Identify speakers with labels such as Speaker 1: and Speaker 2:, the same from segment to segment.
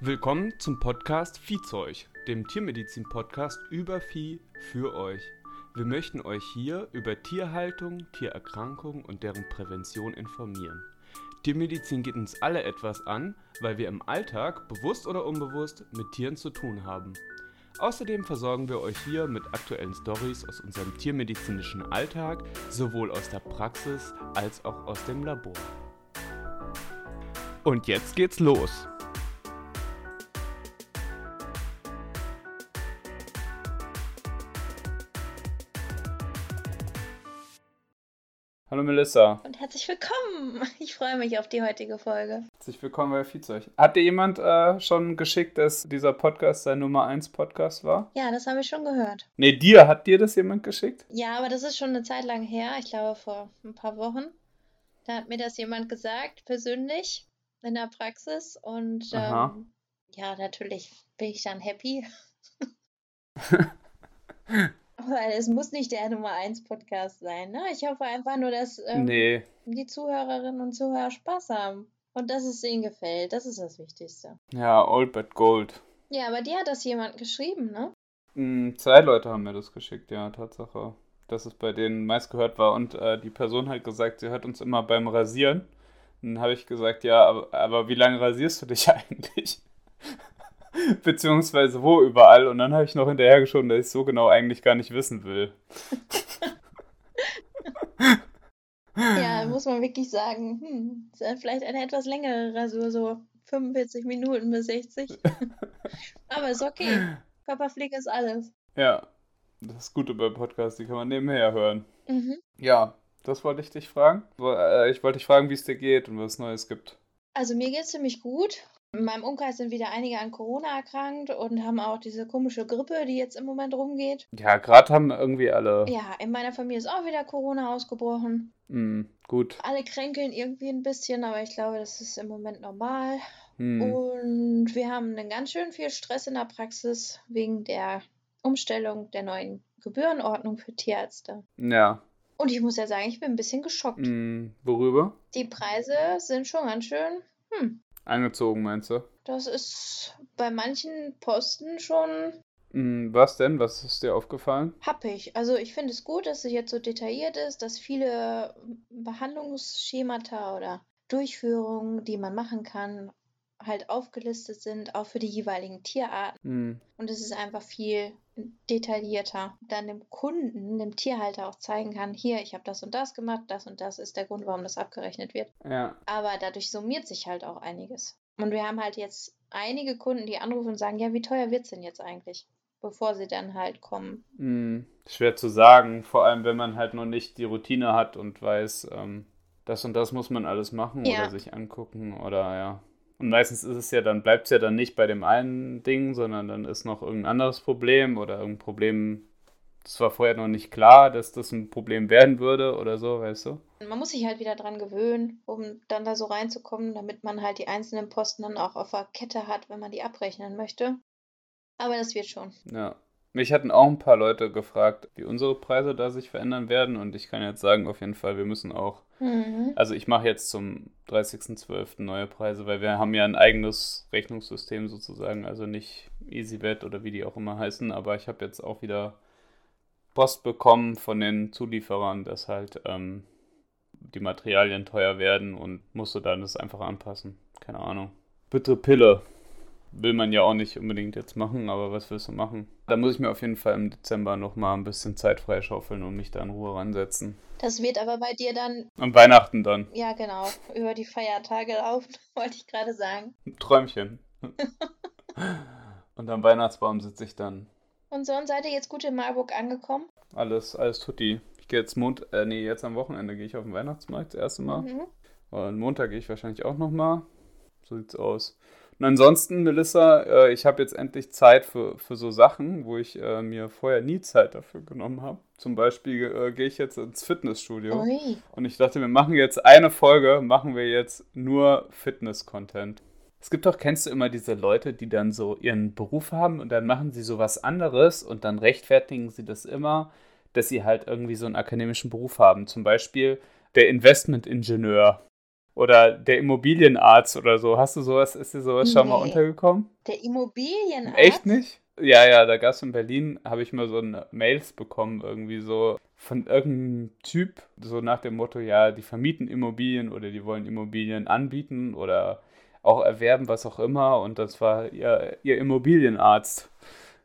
Speaker 1: Willkommen zum Podcast Viehzeug, dem Tiermedizin-Podcast über Vieh für euch. Wir möchten euch hier über Tierhaltung, Tiererkrankungen und deren Prävention informieren. Tiermedizin geht uns alle etwas an, weil wir im Alltag, bewusst oder unbewusst, mit Tieren zu tun haben. Außerdem versorgen wir euch hier mit aktuellen Stories aus unserem tiermedizinischen Alltag, sowohl aus der Praxis als auch aus dem Labor. Und jetzt geht's los. Hallo Melissa.
Speaker 2: Und herzlich willkommen. Ich freue mich auf die heutige Folge.
Speaker 1: Herzlich willkommen bei Viehzeug. Hat dir jemand äh, schon geschickt, dass dieser Podcast sein Nummer 1 Podcast war?
Speaker 2: Ja, das habe ich schon gehört.
Speaker 1: Nee, dir, hat dir das jemand geschickt?
Speaker 2: Ja, aber das ist schon eine Zeit lang her. Ich glaube vor ein paar Wochen. Da hat mir das jemand gesagt, persönlich, in der Praxis. Und ähm, ja, natürlich bin ich dann happy. Weil es muss nicht der Nummer 1 Podcast sein. Ne? Ich hoffe einfach nur, dass ähm,
Speaker 1: Nee.
Speaker 2: die Zuhörerinnen und Zuhörer Spaß haben. Und dass es ihnen gefällt. Das ist das Wichtigste.
Speaker 1: Ja, Old But Gold.
Speaker 2: Ja, aber dir hat das jemand geschrieben, ne?
Speaker 1: Hm, zwei Leute haben mir das geschickt, ja, Tatsache. Dass es bei denen meist gehört war. Und äh, die Person hat gesagt, sie hört uns immer beim Rasieren. Dann habe ich gesagt, ja, aber, aber wie lange rasierst du dich eigentlich? Beziehungsweise wo überall? Und dann habe ich noch hinterhergeschoben, dass ich so genau eigentlich gar nicht wissen will.
Speaker 2: Ja, muss man wirklich sagen, hm, ist ja vielleicht eine etwas längere Rasur, so 45 Minuten bis 60. Aber ist okay. Körperpflege ist alles.
Speaker 1: Ja, das Gute bei Podcasts, die kann man nebenher hören.
Speaker 2: Mhm.
Speaker 1: Ja, das wollte ich dich fragen. Äh, Ich wollte dich fragen, wie es dir geht und was es Neues gibt.
Speaker 2: Also mir geht es ziemlich gut. In meinem Umkreis sind wieder einige an Corona erkrankt und haben auch diese komische Grippe, die jetzt im Moment rumgeht.
Speaker 1: Ja, gerade haben irgendwie alle.
Speaker 2: Ja, in meiner Familie ist auch wieder Corona ausgebrochen.
Speaker 1: Hm, gut.
Speaker 2: Alle kränkeln irgendwie ein bisschen, aber ich glaube, das ist im Moment normal.
Speaker 1: Hm.
Speaker 2: Und wir haben dann ganz schön viel Stress in der Praxis wegen der Umstellung der neuen Gebührenordnung für Tierärzte.
Speaker 1: Ja.
Speaker 2: Und ich muss ja sagen, ich bin ein bisschen geschockt.
Speaker 1: Hm, worüber?
Speaker 2: Die Preise sind schon ganz schön, hm,
Speaker 1: Angezogen, meinst du?
Speaker 2: das ist bei manchen Posten schon
Speaker 1: Hm, was denn? Was ist dir aufgefallen?
Speaker 2: happig. Also ich finde es gut, dass es jetzt so detailliert ist, dass viele Behandlungsschemata oder Durchführungen, die man machen kann, halt aufgelistet sind, auch für die jeweiligen Tierarten.
Speaker 1: Hm.
Speaker 2: Und es ist einfach viel detaillierter. Dann dem Kunden, dem Tierhalter auch zeigen kann, hier, ich habe das und das gemacht, das und das ist der Grund, warum das abgerechnet wird.
Speaker 1: Ja.
Speaker 2: Aber dadurch summiert sich halt auch einiges. Und wir haben halt jetzt einige Kunden, die anrufen und sagen, ja, wie teuer wird es denn jetzt eigentlich? Bevor sie dann halt kommen.
Speaker 1: Hm, schwer zu sagen, vor allem wenn man halt noch nicht die Routine hat und weiß, ähm, das und das muss man alles machen
Speaker 2: Ja.
Speaker 1: oder sich angucken oder ja. Und meistens ist es ja dann, bleibt es ja dann nicht bei dem einen Ding, sondern dann ist noch irgendein anderes Problem oder irgendein Problem, das war vorher noch nicht klar, dass das ein Problem werden würde oder so, weißt du?
Speaker 2: Man muss sich halt wieder dran gewöhnen, um dann da so reinzukommen, damit man halt die einzelnen Posten dann auch auf der Kette hat, wenn man die abrechnen möchte. Aber das wird schon.
Speaker 1: Ja. Mich hatten auch ein paar Leute gefragt, wie unsere Preise da sich verändern werden und ich kann jetzt sagen, auf jeden Fall, wir müssen auch
Speaker 2: Mhm.
Speaker 1: Also ich mache jetzt zum 30.12. neue Preise, weil wir haben ja ein eigenes Rechnungssystem sozusagen, also nicht EasyVet oder wie die auch immer heißen, aber ich habe jetzt auch wieder Post bekommen von den Zulieferern, dass halt ähm, die Materialien teuer werden und musste dann das einfach anpassen. Keine Ahnung. Bittere Pille. Will man ja auch nicht unbedingt jetzt machen, aber was willst du machen? Da muss ich mir auf jeden Fall im Dezember nochmal ein bisschen Zeit freischaufeln und mich da in Ruhe ransetzen.
Speaker 2: Das wird aber bei dir dann,
Speaker 1: Am Weihnachten dann.
Speaker 2: ja genau, über die Feiertage laufen, wollte ich gerade sagen.
Speaker 1: Ein Träumchen. Und am Weihnachtsbaum sitze ich dann.
Speaker 2: Und sonst seid ihr jetzt gut in Marburg angekommen?
Speaker 1: Alles, alles tutti. Ich gehe jetzt Mont äh, nee, jetzt am Wochenende gehe ich auf den Weihnachtsmarkt das erste Mal.
Speaker 2: Mhm.
Speaker 1: Und Montag gehe ich wahrscheinlich auch nochmal. So sieht's aus. Und ansonsten, Melissa, äh, ich habe jetzt endlich Zeit für, für so Sachen, wo ich äh, mir vorher nie Zeit dafür genommen habe. Zum Beispiel äh, gehe ich jetzt ins Fitnessstudio.
Speaker 2: Ui.
Speaker 1: Und ich dachte, wir machen jetzt eine Folge, machen wir jetzt nur Fitness-Content. Es gibt doch, kennst du immer diese Leute, die dann so ihren Beruf haben und dann machen sie so was anderes und dann rechtfertigen sie das immer, dass sie halt irgendwie so einen akademischen Beruf haben. Zum Beispiel der Investmentingenieur Oder der Immobilienarzt oder so. Hast du sowas, ist dir sowas schon mal
Speaker 2: Nee.
Speaker 1: untergekommen?
Speaker 2: Der Immobilienarzt.
Speaker 1: Echt nicht? Ja, ja, da gab es in Berlin, habe ich mal so Mails bekommen, irgendwie so von irgendeinem Typ, so nach dem Motto, ja, die vermieten Immobilien oder die wollen Immobilien anbieten oder auch erwerben, was auch immer. Und das war ihr, ihr Immobilienarzt.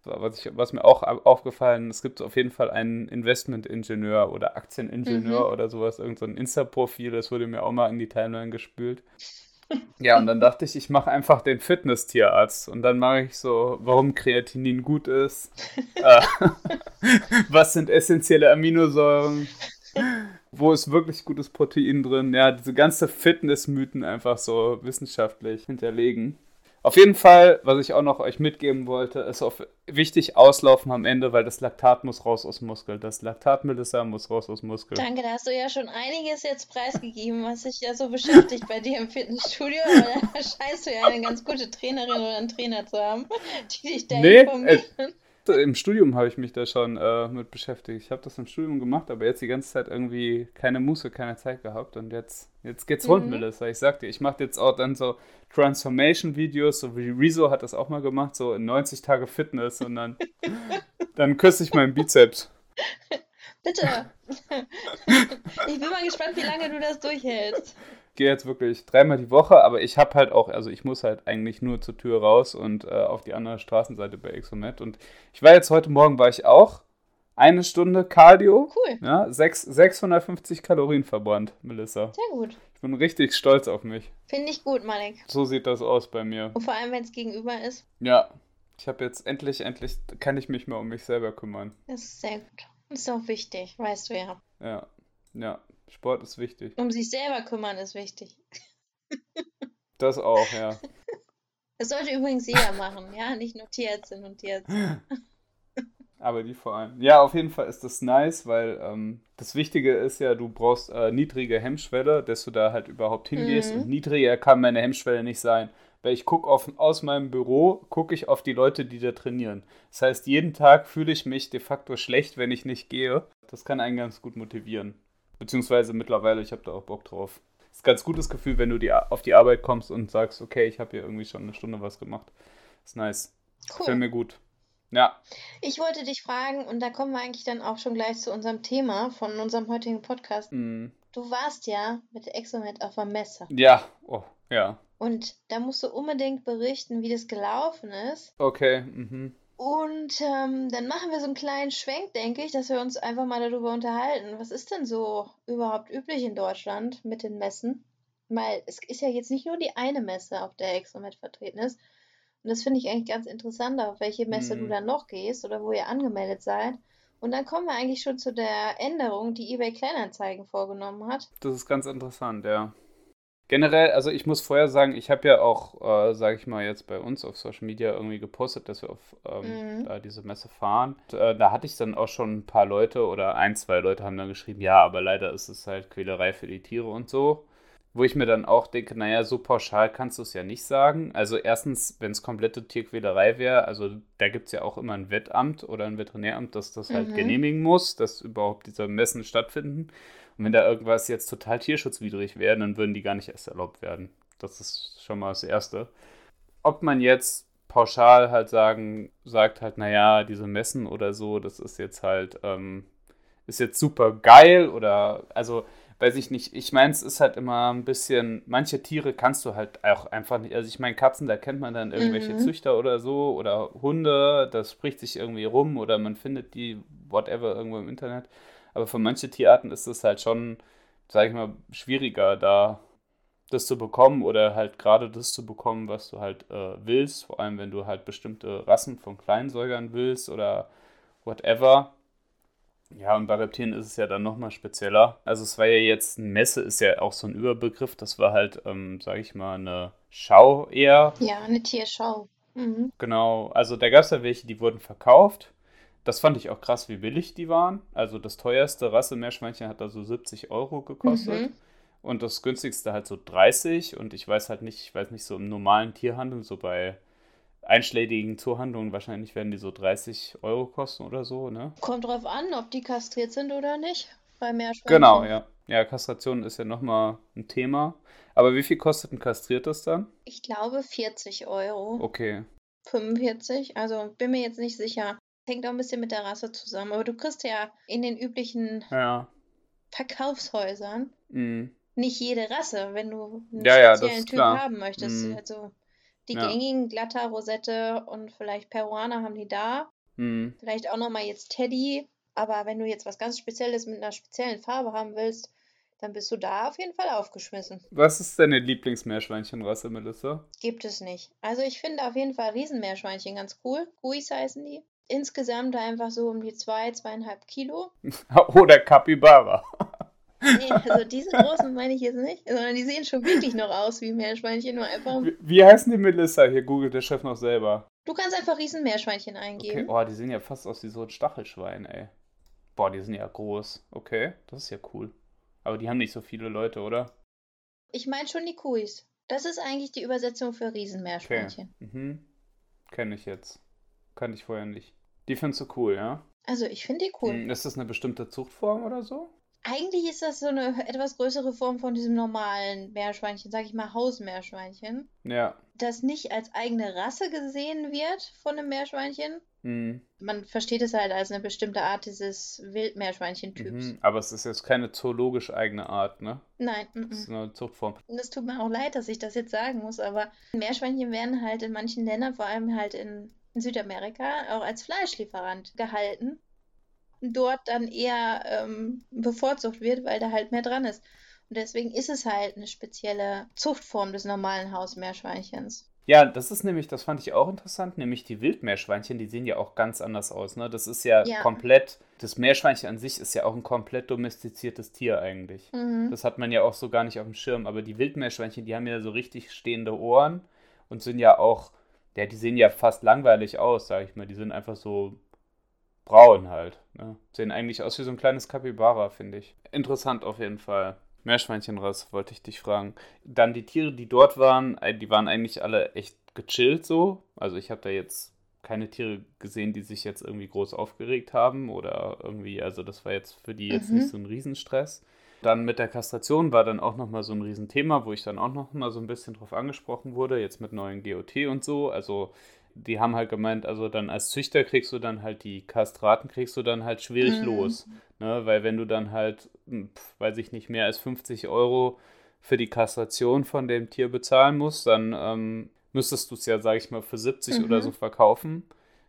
Speaker 1: Was, ich, was mir auch au- aufgefallen, es gibt auf jeden Fall einen Investmentingenieur oder Aktieningenieur oder sowas, irgend so ein Insta-Profil, das wurde mir auch mal in die Timeline gespült. Ja, und dann dachte ich, ich mache einfach den Fitness-Tierarzt. Und dann mache ich so, warum Kreatinin gut ist. äh, was sind essentielle Aminosäuren? Wo ist wirklich gutes Protein drin? Ja, diese ganze Fitness-Mythen einfach so wissenschaftlich hinterlegen. Auf jeden Fall, was ich auch noch euch mitgeben wollte, ist auf, wichtig auslaufen am Ende, weil das Laktat muss raus aus Muskel. Das Laktat, Melissa, muss raus aus Muskel.
Speaker 2: Danke, da hast du ja schon einiges jetzt preisgegeben, was sich ja so beschäftigt bei dir im Fitnessstudio. Aber da scheinst du ja eine ganz gute Trainerin oder einen Trainer zu haben, die dich da
Speaker 1: Nee,
Speaker 2: informieren.
Speaker 1: Im Studium habe ich mich da schon äh, mit beschäftigt. Ich habe das im Studium gemacht, aber jetzt die ganze Zeit irgendwie keine Muße, keine Zeit gehabt. Und jetzt, jetzt geht's rund,
Speaker 2: Mhm.
Speaker 1: Melissa. Ich sag dir, ich mache jetzt auch dann so Transformation-Videos, so wie Rezo hat das auch mal gemacht, so in 90 Tage Fitness und dann, dann küsse ich meinen Bizeps.
Speaker 2: Bitte. Ich bin mal gespannt, wie lange du das durchhältst.
Speaker 1: gehe jetzt wirklich dreimal die Woche, aber ich habe halt auch, also ich muss halt eigentlich nur zur Tür raus und äh, auf die andere Straßenseite bei Exomet. Und ich war jetzt heute Morgen, war ich auch eine Stunde Cardio,
Speaker 2: Cool.
Speaker 1: ja, sechs, 650 Kalorien verbrannt, Melissa.
Speaker 2: Sehr gut.
Speaker 1: Ich bin richtig stolz auf mich.
Speaker 2: Finde ich gut, Malek.
Speaker 1: So sieht das aus bei mir.
Speaker 2: Und vor allem, wenn es gegenüber ist.
Speaker 1: Ja, ich habe jetzt endlich, endlich, kann ich mich mal um mich selber kümmern.
Speaker 2: Das ist sehr gut. Ist auch wichtig, weißt du ja.
Speaker 1: Ja, ja, Sport ist wichtig.
Speaker 2: Um sich selber kümmern ist wichtig.
Speaker 1: Das auch, ja.
Speaker 2: Das sollte übrigens jeder machen, ja? Nicht nur Tierärztinnen und Tierärzte.
Speaker 1: Aber die vor allem. Ja, auf jeden Fall ist das nice, weil ähm, das Wichtige ist ja, du brauchst äh, niedrige Hemmschwelle, dass du da halt überhaupt hingehst.
Speaker 2: Mhm.
Speaker 1: Und niedriger kann meine Hemmschwelle nicht sein. Weil ich gucke aus meinem Büro, gucke ich auf die Leute, die da trainieren. Das heißt, jeden Tag fühle ich mich de facto schlecht, wenn ich nicht gehe. Das kann einen ganz gut motivieren. Beziehungsweise mittlerweile, ich habe da auch Bock drauf. ist ein ganz gutes Gefühl, wenn du die, auf die Arbeit kommst und sagst, okay, ich habe hier irgendwie schon eine Stunde was gemacht. Ist nice. Gefällt
Speaker 2: Cool.
Speaker 1: mir gut. Ja,
Speaker 2: Ich wollte dich fragen, und da kommen wir eigentlich dann auch schon gleich zu unserem Thema von unserem heutigen Podcast.
Speaker 1: mm,
Speaker 2: Du warst ja mit Exomet auf der Messe.
Speaker 1: ja, oh, ja.
Speaker 2: Und da musst du unbedingt berichten, wie das gelaufen ist.
Speaker 1: Okay, mhm.
Speaker 2: Und ähm, dann machen wir so einen kleinen Schwenk, denke ich, dass wir uns einfach mal darüber unterhalten. Was ist denn so überhaupt üblich in Deutschland mit den Messen? Weil es ist ja jetzt nicht nur die eine Messe, auf der Exomet vertreten ist. Und das finde ich eigentlich ganz interessant, auf welche Messe du
Speaker 1: Mhm.
Speaker 2: dann noch gehst oder wo ihr angemeldet seid. Und dann kommen wir eigentlich schon zu der Änderung, die eBay Kleinanzeigen vorgenommen hat.
Speaker 1: Das ist ganz interessant, ja. Generell, also ich muss vorher sagen, ich habe ja auch, äh, sage ich mal, jetzt bei uns auf Social Media irgendwie gepostet, dass wir auf ähm,
Speaker 2: Mhm.
Speaker 1: diese Messe fahren. Und, äh, da hatte ich dann auch schon ein paar Leute oder ein, zwei Leute haben dann geschrieben, ja, aber leider ist es halt Quälerei für die Tiere und so. Wo ich mir dann auch denke, naja, so pauschal kannst du es ja nicht sagen. Also erstens, wenn es komplette Tierquälerei wäre, also da gibt es ja auch immer ein Wettamt oder ein Veterinäramt, das das halt
Speaker 2: Mhm.
Speaker 1: genehmigen muss, dass überhaupt diese Messen stattfinden. Und wenn da irgendwas jetzt total tierschutzwidrig wäre, dann würden die gar nicht erst erlaubt werden. Das ist schon mal das Erste. Ob man jetzt pauschal halt sagen, sagt halt, naja, diese Messen oder so, das ist jetzt halt, ähm, ist jetzt super geil oder, also, weiß ich nicht, ich meine, es ist halt immer ein bisschen, manche Tiere kannst du halt auch einfach nicht, also ich meine, Katzen, da kennt man dann irgendwelche
Speaker 2: Mhm.
Speaker 1: Züchter oder so oder Hunde, das spricht sich irgendwie rum oder man findet die, whatever, irgendwo im Internet. Aber für manche Tierarten ist es halt schon, sag ich mal, schwieriger, da das zu bekommen oder halt gerade das zu bekommen, was du halt äh, willst. Vor allem, wenn du halt bestimmte Rassen von Kleinsäugern willst oder whatever. Ja, und bei Reptilien ist es ja dann nochmal spezieller. Also es war ja jetzt, eine Messe ist ja auch so ein Überbegriff. Das war halt, ähm, sag ich mal, eine Schau eher.
Speaker 2: Ja, eine Tierschau. Mhm.
Speaker 1: Genau, also da gab es ja welche, die wurden verkauft. Das fand ich auch krass, wie billig die waren. Also das teuerste Rassemeerschweinchen hat da so 70 Euro gekostet.
Speaker 2: Mhm.
Speaker 1: Und das günstigste halt so 30. Und ich weiß halt nicht, ich weiß nicht, so im normalen Tierhandel, so bei einschlägigen Zoohandlungen, wahrscheinlich werden die so 30 Euro kosten oder so, ne?
Speaker 2: Kommt drauf an, ob die kastriert sind oder nicht. bei Meerschweinchen.
Speaker 1: Genau, ja. Ja, Kastration ist ja nochmal ein Thema. Aber wie viel kostet ein kastriertes dann?
Speaker 2: Ich glaube 40 Euro.
Speaker 1: Okay.
Speaker 2: 45, also bin mir jetzt nicht sicher. Hängt auch ein bisschen mit der Rasse zusammen. Aber du kriegst ja in den üblichen
Speaker 1: Ja.
Speaker 2: Verkaufshäusern
Speaker 1: Mhm.
Speaker 2: nicht jede Rasse, wenn du einen
Speaker 1: Ja, ja,
Speaker 2: speziellen
Speaker 1: ist
Speaker 2: Typ
Speaker 1: klar.
Speaker 2: haben möchtest.
Speaker 1: Mhm.
Speaker 2: Also die
Speaker 1: Ja.
Speaker 2: gängigen Glatter, Rosette und vielleicht Peruaner haben die da.
Speaker 1: Mhm.
Speaker 2: Vielleicht auch nochmal jetzt Teddy. Aber wenn du jetzt was ganz Spezielles mit einer speziellen Farbe haben willst, dann bist du da auf jeden Fall aufgeschmissen.
Speaker 1: Was ist deine Lieblingsmeerschweinchenrasse, Melissa?
Speaker 2: Gibt es nicht. Also ich finde auf jeden Fall Riesenmeerschweinchen ganz cool. Guis heißen die. Insgesamt einfach so um die zwei, zweieinhalb Kilo.
Speaker 1: Oder Capybara.
Speaker 2: Nee, also diese großen meine ich jetzt nicht, sondern die sehen schon wirklich noch aus wie Meerschweinchen, nur einfach.
Speaker 1: Wie, wie heißen die Melissa? Hier googelt der Chef noch selber.
Speaker 2: Du kannst einfach Riesenmeerschweinchen
Speaker 1: Okay,
Speaker 2: eingeben.
Speaker 1: oh, die sehen ja fast aus wie so ein Stachelschwein, ey. Boah, die sind ja groß. Okay, das ist ja cool. Aber die haben nicht so viele Leute, oder?
Speaker 2: Ich meine schon die Kuis. Das ist eigentlich die Übersetzung für
Speaker 1: Okay.
Speaker 2: Riesenmeerschweinchen.
Speaker 1: Mhm. Kenne ich jetzt. Kannte ich vorher nicht. Die findest du cool, ja?
Speaker 2: Also ich finde die cool.
Speaker 1: Mhm, Ist das eine bestimmte Zuchtform oder so?
Speaker 2: Eigentlich ist das so eine etwas größere Form von diesem normalen Meerschweinchen, sag ich mal Hausmeerschweinchen,
Speaker 1: Ja.
Speaker 2: das nicht als eigene Rasse gesehen wird von einem Meerschweinchen.
Speaker 1: Mhm.
Speaker 2: Man versteht es halt als eine bestimmte Art dieses Wildmeerschweinchen-Typs.
Speaker 1: Mhm. Aber es ist jetzt keine zoologisch eigene Art, ne?
Speaker 2: Nein,
Speaker 1: Das ist eine Zuchtform.
Speaker 2: Und es tut mir auch leid, dass ich das jetzt sagen muss, aber Meerschweinchen werden halt in manchen Ländern, vor allem halt in, in Südamerika, auch als Fleischlieferant gehalten. Dort dann eher ähm, bevorzugt wird, weil da halt mehr dran ist. Und deswegen ist es halt eine spezielle Zuchtform des normalen Hausmeerschweinchens.
Speaker 1: Ja, das ist nämlich, das fand ich auch interessant, nämlich die Wildmeerschweinchen, die sehen ja auch ganz anders aus, ne? Das ist ja,
Speaker 2: Ja.
Speaker 1: komplett, das Meerschweinchen an sich ist ja auch ein komplett domestiziertes Tier eigentlich.
Speaker 2: Mhm.
Speaker 1: Das hat man ja auch so gar nicht auf dem Schirm, aber die Wildmeerschweinchen, die haben ja so richtig stehende Ohren und sind ja auch, ja, die sehen ja fast langweilig aus, sag ich mal. Die sind einfach so braun halt, ne? Sehen eigentlich aus wie so ein kleines Kapibara, finde ich. Interessant auf jeden Fall. Meerschweinchenrasse wollte ich dich fragen. Dann die Tiere, die dort waren, äh, die waren eigentlich alle echt gechillt so. Also ich habe da jetzt keine Tiere gesehen, die sich jetzt irgendwie groß aufgeregt haben oder irgendwie, also das war jetzt für die jetzt
Speaker 2: Mhm.
Speaker 1: nicht so ein Riesenstress. Dann mit der Kastration war dann auch nochmal so ein Riesenthema, wo ich dann auch nochmal so ein bisschen drauf angesprochen wurde, jetzt mit neuen GOT und so. Also die haben halt gemeint, also dann als Züchter kriegst du dann halt die Kastraten, kriegst du dann halt schwierig
Speaker 2: Mhm.
Speaker 1: los. Ne? Weil wenn du dann halt, hm, pf, weiß ich nicht, mehr als 50 Euro für die Kastration von dem Tier bezahlen musst, dann ähm, müsstest du es ja, sag ich mal, für 70 oder
Speaker 2: Mhm.
Speaker 1: so verkaufen.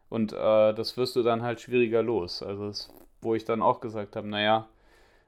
Speaker 1: Und äh, das wirst du dann halt schwieriger los. Also das, wo ich dann auch gesagt habe, naja,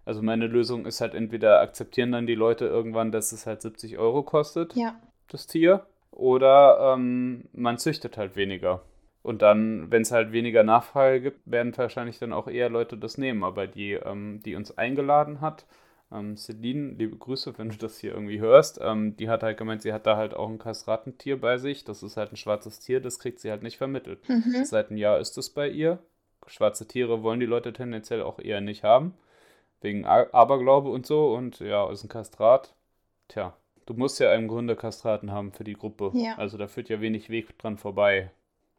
Speaker 1: also meine Lösung ist halt entweder akzeptieren dann die Leute irgendwann, dass es halt 70 Euro kostet,
Speaker 2: Ja,
Speaker 1: das Tier, oder ähm, man züchtet halt weniger. Und dann, wenn es halt weniger Nachfrage gibt, werden wahrscheinlich dann auch eher Leute das nehmen. Aber die, ähm, die uns eingeladen hat, ähm, Celine, liebe Grüße, wenn du das hier irgendwie hörst, ähm, die hat halt gemeint, sie hat da halt auch ein Kastratentier bei sich. Das ist halt ein schwarzes Tier, das kriegt sie halt nicht vermittelt.
Speaker 2: mhm.
Speaker 1: Seit einem Jahr ist es bei ihr. Schwarze Tiere wollen die Leute tendenziell auch eher nicht haben. Wegen Aberglaube und so. Und ja, ist ein Kastrat. Tja, du musst ja im Grunde Kastraten haben für die Gruppe.
Speaker 2: Ja.
Speaker 1: Also da führt ja wenig Weg dran vorbei.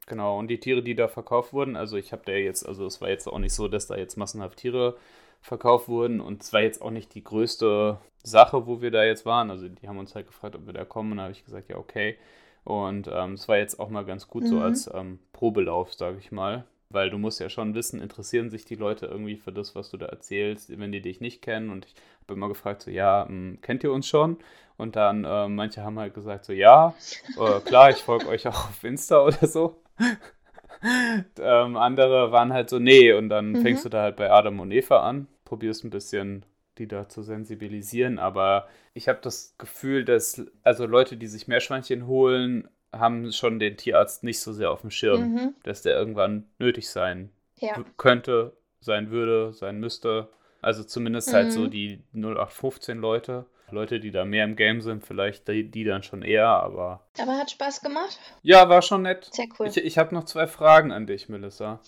Speaker 1: Genau, und die Tiere, die da verkauft wurden, also ich habe da jetzt, also es war jetzt auch nicht so, dass da jetzt massenhaft Tiere verkauft wurden und es war jetzt auch nicht die größte Sache, wo wir da jetzt waren. Also die haben uns halt gefragt, ob wir da kommen und da habe ich gesagt, ja, okay. Und ähm, es war jetzt auch mal ganz gut so
Speaker 2: Mhm.
Speaker 1: als ähm, Probelauf, sage ich mal. Weil du musst ja schon wissen, interessieren sich die Leute irgendwie für das, was du da erzählst, wenn die dich nicht kennen. Und ich habe immer gefragt, so, ja, ähm, kennt ihr uns schon? Und dann, äh, manche haben halt gesagt, so, ja, äh, klar, ich folge euch auch auf Insta oder so. ähm, andere waren halt so, nee, und dann
Speaker 2: Mhm.
Speaker 1: fängst du da halt bei Adam und Eva an, probierst ein bisschen die da zu sensibilisieren, aber ich habe das Gefühl, dass also Leute, die sich Meerschweinchen holen, haben schon den Tierarzt nicht so sehr auf dem Schirm,
Speaker 2: Mhm.
Speaker 1: dass der irgendwann nötig sein
Speaker 2: Ja.
Speaker 1: könnte, sein würde, sein müsste. Also zumindest halt so
Speaker 2: Mhm.
Speaker 1: die 0815 Leute. Leute, die da mehr im Game sind, vielleicht die, die dann schon eher, aber.
Speaker 2: Aber hat Spaß gemacht?
Speaker 1: Ja, war schon nett.
Speaker 2: Sehr cool.
Speaker 1: Ich, ich habe noch zwei Fragen an dich, Melissa.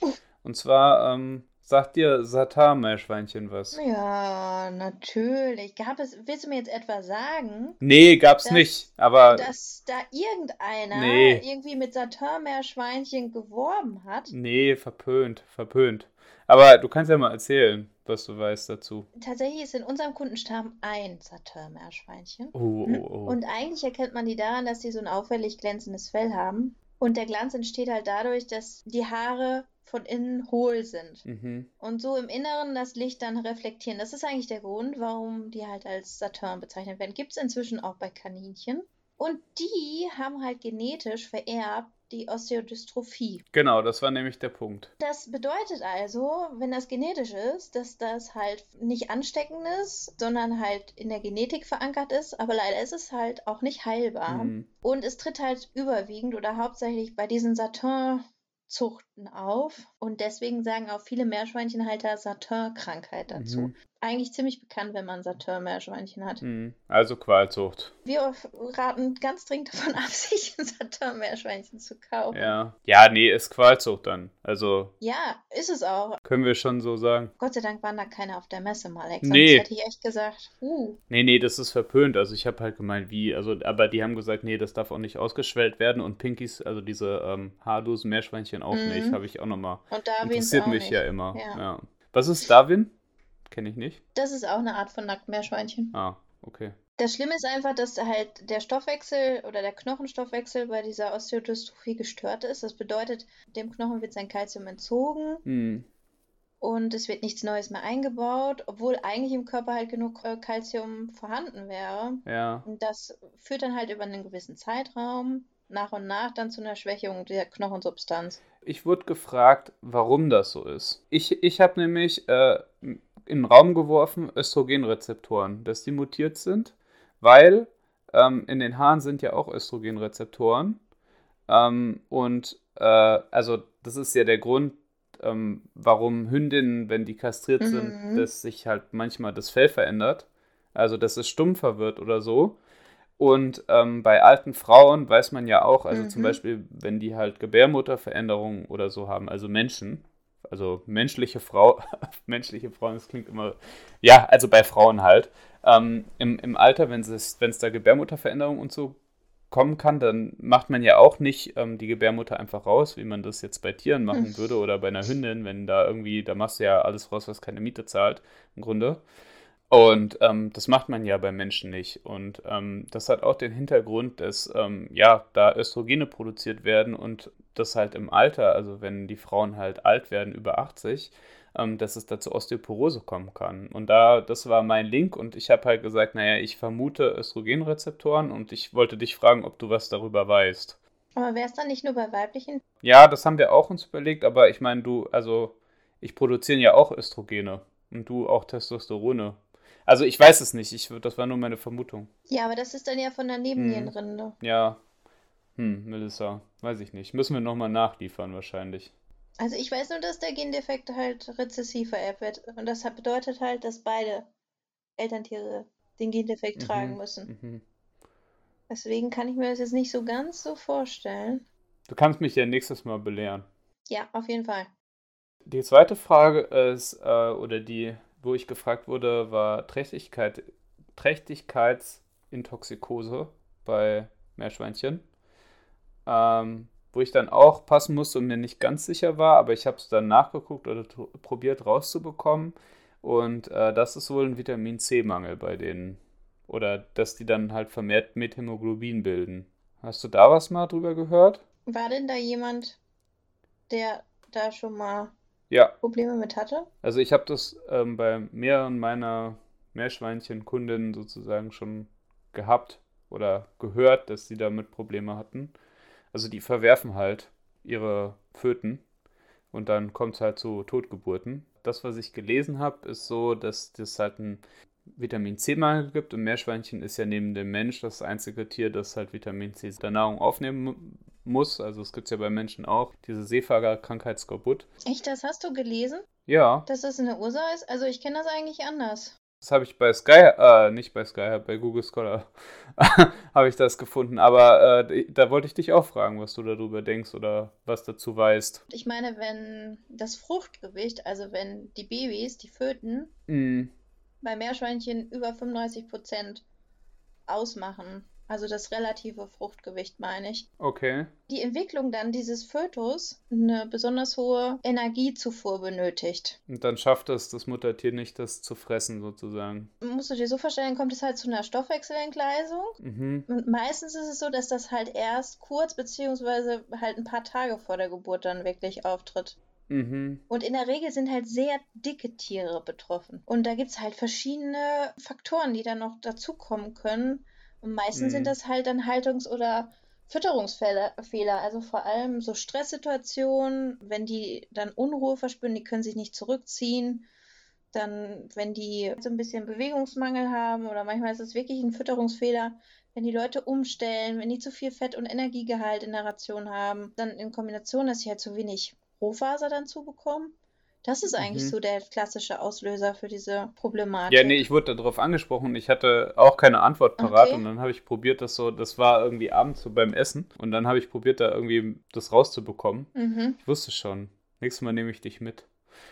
Speaker 1: Und zwar, ähm, sagt dir Satar-Meerschweinchen was?
Speaker 2: Ja, natürlich. Gab es, willst du mir jetzt etwa sagen,
Speaker 1: Nee, gab's
Speaker 2: Das-
Speaker 1: nicht. Aber
Speaker 2: dass da irgendeiner
Speaker 1: Nee.
Speaker 2: irgendwie mit Saturn-Meerschweinchen geworben hat?
Speaker 1: nee, verpönt, verpönt. Aber du kannst ja mal erzählen, was du weißt dazu.
Speaker 2: Tatsächlich ist in unserem Kundenstamm ein Satin-Meerschweinchen.
Speaker 1: Oh, oh, oh.
Speaker 2: Und eigentlich erkennt man die daran, dass sie so ein auffällig glänzendes Fell haben. Und der Glanz entsteht halt dadurch, dass die Haare von innen hohl sind.
Speaker 1: Mhm.
Speaker 2: Und so im Inneren das Licht dann reflektieren. Das ist eigentlich der Grund, warum die halt als Saturn bezeichnet werden. Gibt es inzwischen auch bei Kaninchen. Und die haben halt genetisch vererbt die Osteodystrophie.
Speaker 1: Genau, das war nämlich der Punkt.
Speaker 2: Das bedeutet also, wenn das genetisch ist, dass das halt nicht ansteckend ist, sondern halt in der Genetik verankert ist, aber leider ist es halt auch nicht heilbar.
Speaker 1: Mhm.
Speaker 2: Und es tritt halt überwiegend oder hauptsächlich bei diesen Saturn Zuchten auf und deswegen sagen auch viele Meerschweinchenhalter Saturn-Krankheit dazu.
Speaker 1: Mhm.
Speaker 2: Eigentlich ziemlich bekannt, wenn man Saturn-Meerschweinchen hat.
Speaker 1: Mhm. Also Qualzucht.
Speaker 2: Wir raten ganz dringend davon ab, sich ein Saturn-Meerschweinchen zu kaufen.
Speaker 1: Ja. Ja, nee, ist Qualzucht dann. Also
Speaker 2: Ja, ist es auch.
Speaker 1: können wir schon so sagen.
Speaker 2: Gott sei Dank waren da keine auf der Messe, Malek.
Speaker 1: Nee.
Speaker 2: Sonst hätte ich echt gesagt, uh,
Speaker 1: Nee, nee, das ist verpönt. Also ich habe halt gemeint, wie, also, aber die haben gesagt, nee, das darf auch nicht ausgeschwellt werden und Pinkies, also diese ähm, haarlosen Meerschweinchen auch
Speaker 2: Mhm.
Speaker 1: nicht, habe ich auch nochmal.
Speaker 2: und Darwin
Speaker 1: Interessiert
Speaker 2: auch
Speaker 1: mich
Speaker 2: nicht.
Speaker 1: ja immer.
Speaker 2: Ja.
Speaker 1: Ja. Was ist Darwin? Kenne ich nicht.
Speaker 2: Das ist auch eine Art von Nacktmeerschweinchen.
Speaker 1: Ah, okay.
Speaker 2: Das Schlimme ist einfach, dass halt der Stoffwechsel oder der Knochenstoffwechsel bei dieser Osteodystrophie gestört ist. Das bedeutet, dem Knochen wird sein Kalzium entzogen
Speaker 1: Hm.
Speaker 2: und es wird nichts Neues mehr eingebaut, obwohl eigentlich im Körper halt genug äh, Kalzium vorhanden wäre.
Speaker 1: Ja.
Speaker 2: Und das führt dann halt über einen gewissen Zeitraum nach und nach dann zu einer Schwächung der Knochensubstanz.
Speaker 1: Ich wurde gefragt, warum das so ist. Ich, ich habe nämlich äh, in den Raum geworfen Östrogenrezeptoren, dass die mutiert sind, weil ähm, in den Haaren sind ja auch Östrogenrezeptoren. Ähm, und äh, also das ist ja der Grund, ähm, warum Hündinnen, wenn die kastriert sind,
Speaker 2: Mhm.
Speaker 1: dass sich halt manchmal das Fell verändert. Also dass es stumpfer wird oder so. Und ähm, bei alten Frauen weiß man ja auch, also zum
Speaker 2: Mhm.
Speaker 1: Beispiel, wenn die halt Gebärmutterveränderungen oder so haben, also Menschen, also menschliche Frau, menschliche Frauen, das klingt immer, ja, also bei Frauen halt, ähm, im, im Alter, wenn es wenn es da Gebärmutterveränderungen und so kommen kann, dann macht man ja auch nicht ähm, die Gebärmutter einfach raus, wie man das jetzt bei Tieren machen
Speaker 2: Hm.
Speaker 1: würde oder bei einer Hündin, wenn da irgendwie, da machst du ja alles raus, was keine Miete zahlt, im Grunde. Und ähm, das macht man ja bei Menschen nicht. Und ähm, das hat auch den Hintergrund, dass ähm, ja, da Östrogene produziert werden und das halt im Alter, also wenn die Frauen halt alt werden, über 80, ähm, dass es da zu Osteoporose kommen kann. Und da, das war mein Link und ich habe halt gesagt, naja, ich vermute Östrogenrezeptoren und ich wollte dich fragen, ob du was darüber weißt.
Speaker 2: Aber wäre es dann nicht nur bei weiblichen?
Speaker 1: Ja, das haben wir auch uns überlegt, aber ich meine, du, also ich produziere ja auch Östrogene und du auch Testosterone. Also ich weiß es nicht, ich, das war nur meine Vermutung.
Speaker 2: Ja, aber das ist dann ja von der Nebennierenrinde.
Speaker 1: Ja, hm, Melissa, weiß ich nicht. Müssen wir nochmal nachliefern wahrscheinlich.
Speaker 2: Also ich weiß nur, dass der Gendefekt halt rezessiv vererbt wird. Und das bedeutet halt, dass beide Elterntiere den Gendefekt
Speaker 1: Mhm.
Speaker 2: tragen müssen.
Speaker 1: Mhm.
Speaker 2: Deswegen kann ich mir das jetzt nicht so ganz so vorstellen.
Speaker 1: Du kannst mich ja nächstes Mal belehren.
Speaker 2: Ja, auf jeden Fall.
Speaker 1: Die zweite Frage ist, äh, oder die, wo ich gefragt wurde, war Trächtigkeit, Trächtigkeitsintoxikose bei Meerschweinchen. Ähm, wo ich dann auch passen musste und mir nicht ganz sicher war, aber ich habe es dann nachgeguckt oder probiert rauszubekommen. Und äh, das ist wohl ein Vitamin C-Mangel bei denen. Oder dass die dann halt vermehrt Methämoglobin bilden. Hast du da was mal drüber gehört?
Speaker 2: War denn da jemand, der da schon mal
Speaker 1: Ja,
Speaker 2: Probleme mit hatte?
Speaker 1: Also ich habe das ähm, bei mehreren meiner Meerschweinchen-Kundinnen sozusagen schon gehabt oder gehört, dass sie damit Probleme hatten. Also die verwerfen halt ihre Föten und dann kommt es halt zu Totgeburten. Das, was ich gelesen habe, ist so, dass das halt einen Vitamin C-Mangel gibt und Meerschweinchen ist ja neben dem Mensch das einzige Tier, das halt Vitamin C der Nahrung aufnehmen muss. Also es gibt es ja bei Menschen auch, diese Seefahrerkrankheit Skorbut.
Speaker 2: Echt, das hast du gelesen?
Speaker 1: Ja,
Speaker 2: Dass das eine Ursache ist? Also ich kenne das eigentlich anders.
Speaker 1: Das habe ich bei Sky, äh, nicht bei Sky, bei Google Scholar habe ich das gefunden. Aber äh, da wollte ich dich auch fragen, was du darüber denkst oder was dazu weißt.
Speaker 2: Ich meine, wenn das Fruchtgewicht, also wenn die Babys, die Föten,
Speaker 1: Mm,
Speaker 2: bei Meerschweinchen über 35% ausmachen, Also das relative Fruchtgewicht meine ich.
Speaker 1: Okay.
Speaker 2: Die Entwicklung dann dieses Fötus eine besonders hohe Energiezufuhr benötigt.
Speaker 1: Und dann schafft es das Muttertier nicht, das zu fressen sozusagen.
Speaker 2: Musst du dir so vorstellen, kommt es halt zu einer Stoffwechselentgleisung.
Speaker 1: Mhm.
Speaker 2: Und meistens ist es so, dass das halt erst kurz beziehungsweise halt ein paar Tage vor der Geburt dann wirklich auftritt.
Speaker 1: Mhm.
Speaker 2: Und in der Regel sind halt sehr dicke Tiere betroffen. Und da gibt es halt verschiedene Faktoren, die dann noch dazukommen können. Und meistens
Speaker 1: Mhm.
Speaker 2: sind das halt dann Haltungs- oder Fütterungsfehler. Fehler. Also vor allem so Stresssituationen, wenn die dann Unruhe verspüren, die können sich nicht zurückziehen. Dann, wenn die so ein bisschen Bewegungsmangel haben oder manchmal ist es wirklich ein Fütterungsfehler, wenn die Leute umstellen, wenn die zu viel Fett und Energiegehalt in der Ration haben, dann in Kombination, dass sie halt zu wenig Rohfaser dann zu bekommen. Das ist eigentlich
Speaker 1: Mhm.
Speaker 2: so der klassische Auslöser für diese Problematik.
Speaker 1: Ja, nee, ich wurde darauf angesprochen. Ich hatte auch keine Antwort parat
Speaker 2: Okay.
Speaker 1: und dann habe ich probiert, das so, das war irgendwie abends so beim Essen und dann habe ich probiert, da irgendwie das rauszubekommen.
Speaker 2: Mhm.
Speaker 1: Ich wusste schon. Nächstes Mal nehme ich dich mit.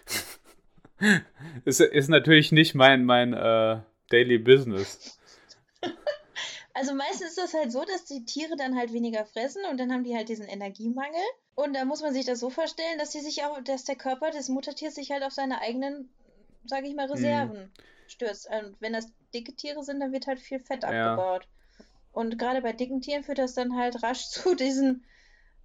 Speaker 1: ist, ist natürlich nicht mein, mein äh, Daily Business.
Speaker 2: Also meistens ist das halt so, dass die Tiere dann halt weniger fressen und dann haben die halt diesen Energiemangel. Und da muss man sich das so vorstellen, dass die sich auch, dass der Körper des Muttertiers sich halt auf seine eigenen, sage ich mal, Reserven stürzt. Und wenn das dicke Tiere sind, dann wird halt viel Fett
Speaker 1: Ja.
Speaker 2: abgebaut. Und gerade bei dicken Tieren führt das dann halt rasch zu diesen,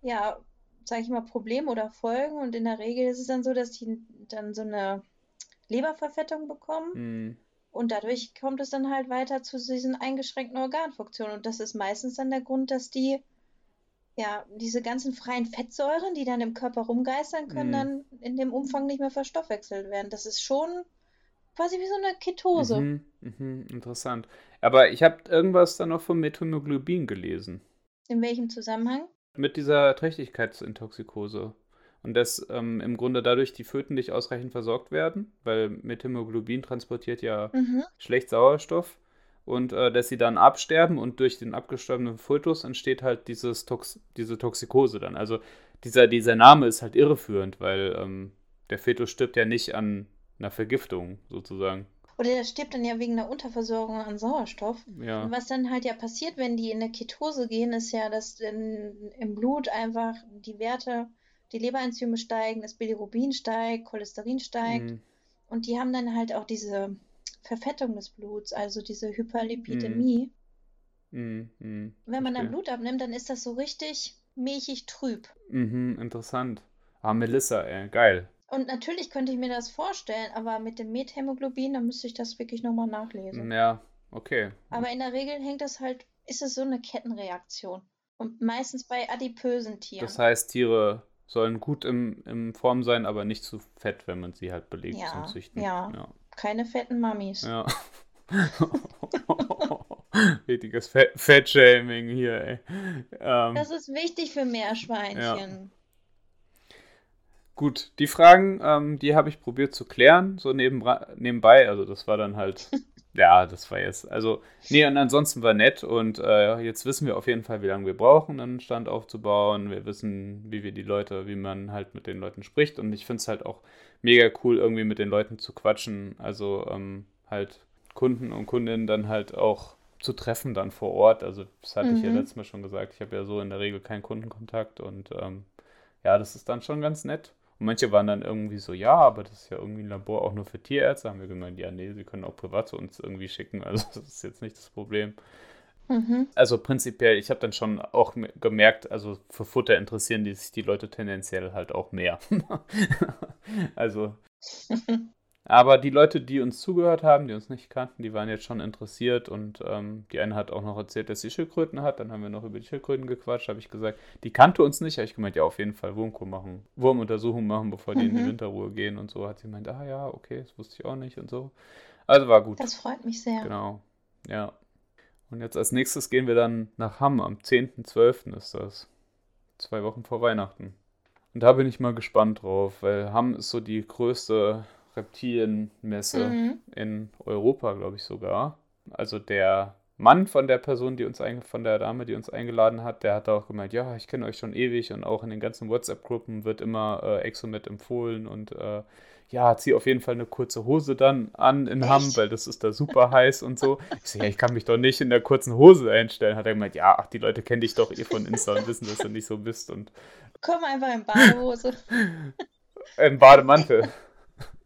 Speaker 2: ja, sage ich mal, Problemen oder Folgen. Und in der Regel ist es dann so, dass die dann so eine Leberverfettung bekommen.
Speaker 1: Hm.
Speaker 2: Und dadurch kommt es dann halt weiter zu diesen eingeschränkten Organfunktionen. Und das ist meistens dann der Grund, dass die, ja, diese ganzen freien Fettsäuren, die dann im Körper rumgeistern, können
Speaker 1: Mhm.
Speaker 2: dann in dem Umfang nicht mehr verstoffwechselt werden. Das ist schon quasi wie so eine Ketose.
Speaker 1: Mhm, mhm, interessant. Aber ich habe irgendwas dann noch vom Methämoglobin gelesen.
Speaker 2: In welchem Zusammenhang?
Speaker 1: Mit dieser Trächtigkeitsintoxikose. Und dass ähm, im Grunde dadurch die Föten nicht ausreichend versorgt werden, weil Methämoglobin transportiert ja
Speaker 2: Mhm.
Speaker 1: schlecht Sauerstoff und äh, dass sie dann absterben und durch den abgestorbenen Fötus entsteht halt dieses Tox diese Toxikose dann. Also dieser, dieser Name ist halt irreführend, weil ähm, der Fötus stirbt ja nicht an einer Vergiftung sozusagen.
Speaker 2: Oder der stirbt dann ja wegen der Unterversorgung an Sauerstoff.
Speaker 1: Ja.
Speaker 2: Und was dann halt ja passiert, wenn die in eine Ketose gehen, ist ja, dass in, im Blut einfach die Werte, die Leberenzyme steigen, das Bilirubin steigt, Cholesterin steigt.
Speaker 1: Mhm.
Speaker 2: Und die haben dann halt auch diese Verfettung des Bluts, also diese Hyperlipidämie.
Speaker 1: Mhm. Mhm.
Speaker 2: Wenn man dann
Speaker 1: Verstehe.
Speaker 2: Blut abnimmt, dann ist das so richtig milchig trüb.
Speaker 1: Mhm, interessant. Ah, Melissa, ey, geil.
Speaker 2: Und natürlich könnte ich mir das vorstellen, aber mit dem Methämoglobin, da müsste ich das wirklich nochmal nachlesen.
Speaker 1: Ja, okay.
Speaker 2: Aber in der Regel hängt das halt, ist es so eine Kettenreaktion. Und meistens bei adipösen Tieren.
Speaker 1: Das heißt, Tiere sollen gut im, im Form sein, aber nicht zu fett, wenn man sie halt belegt
Speaker 2: Ja,
Speaker 1: zum Züchten.
Speaker 2: ja.
Speaker 1: Ja.
Speaker 2: Keine fetten Mammis.
Speaker 1: ja. Richtiges Fett- Fettshaming hier, ey. Ähm,
Speaker 2: Das ist wichtig für Meerschweinchen.
Speaker 1: Gut, die Fragen, ähm, die habe ich probiert zu klären, so nebenbei. Also das war dann halt, ja, das war jetzt, also, nee, und ansonsten war nett und äh, jetzt wissen wir auf jeden Fall, wie lange wir brauchen, einen Stand aufzubauen. Wir wissen, wie wir die Leute, wie man halt mit den Leuten spricht und ich finde es halt auch mega cool, irgendwie mit den Leuten zu quatschen. Also ähm, halt Kunden und Kundinnen dann halt auch zu treffen dann vor Ort. Also das hatte ich ja
Speaker 2: Mhm.
Speaker 1: letztes Mal schon gesagt. Ich habe ja so in der Regel keinen Kundenkontakt und ähm, ja, das ist dann schon ganz nett. Und manche waren dann irgendwie so, ja, aber das ist ja irgendwie ein Labor auch nur für Tierärzte. Haben wir gemeint, ja, nee, sie können auch privat zu uns irgendwie schicken. Also das ist jetzt nicht das Problem.
Speaker 2: Mhm.
Speaker 1: Also prinzipiell, ich habe dann schon auch me- gemerkt, also für Futter interessieren die sich die Leute tendenziell halt auch mehr. also, aber die Leute, die uns zugehört haben, die uns nicht kannten, die waren jetzt schon interessiert und ähm, die eine hat auch noch erzählt, dass sie Schildkröten hat. Dann haben wir noch über die Schildkröten gequatscht, habe ich gesagt, die kannte uns nicht. Habe ich gemeint, ja, auf jeden Fall Wurmkur machen, Wurmuntersuchung machen, bevor die in die
Speaker 2: Mhm.
Speaker 1: Winterruhe gehen und so. Hat sie gemeint, ah ja, okay, das wusste ich auch nicht und so. Also war gut.
Speaker 2: Das freut mich sehr.
Speaker 1: Genau, ja. Und jetzt als nächstes gehen wir dann nach Hamm. Am 10.12. ist das. Zwei Wochen vor Weihnachten. Und da bin ich mal gespannt drauf, weil Hamm ist so die größte Reptilienmesse
Speaker 2: Mhm.
Speaker 1: in Europa, glaube ich sogar. Also der Mann von der Person, die uns von der Dame, die uns eingeladen hat, der hat auch gemeint, ja, ich kenne euch schon ewig und auch in den ganzen WhatsApp-Gruppen wird immer äh, Exomet empfohlen und äh, ja, zieh auf jeden Fall eine kurze Hose dann an in Hamm, weil das ist da super heiß und so. Ich so, ja, ich kann mich doch nicht in der kurzen Hose einstellen. Hat er gemeint, ja, ach, die Leute kennen dich doch eh von Insta und wissen, dass du nicht so bist. Und
Speaker 2: Komm einfach in Badehose.
Speaker 1: Im Bademantel.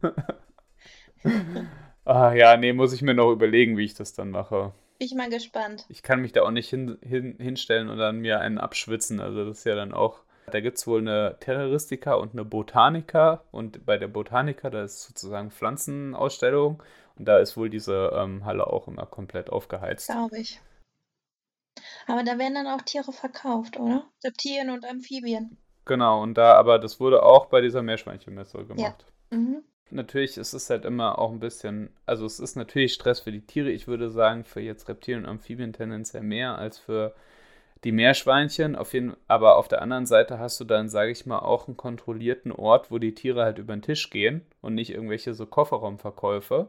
Speaker 1: ah, ja, nee, muss ich mir noch überlegen, wie ich das dann mache.
Speaker 2: Bin ich mal gespannt.
Speaker 1: Ich kann mich da auch nicht hin, hin, hinstellen und dann mir einen abschwitzen. Also das ist ja dann auch da gibt es wohl eine Terroristika und eine Botanika. Und bei der Botanika, da ist sozusagen Pflanzenausstellung. Und da ist wohl diese ähm, Halle auch immer komplett aufgeheizt.
Speaker 2: Glaube ich. Aber da werden dann auch Tiere verkauft, oder? Reptilien und Amphibien.
Speaker 1: Genau, und da, aber das wurde auch bei dieser Meerschweinchenmesse gemacht. Ja. Mhm. Natürlich ist es halt immer auch ein bisschen, also es ist natürlich Stress für die Tiere. Ich würde sagen, für jetzt Reptilien und Amphibien tendenziell mehr als für die Meerschweinchen, auf jeden, aber auf der anderen Seite hast du dann, sage ich mal, auch einen kontrollierten Ort, wo die Tiere halt über den Tisch gehen und nicht irgendwelche so Kofferraumverkäufe.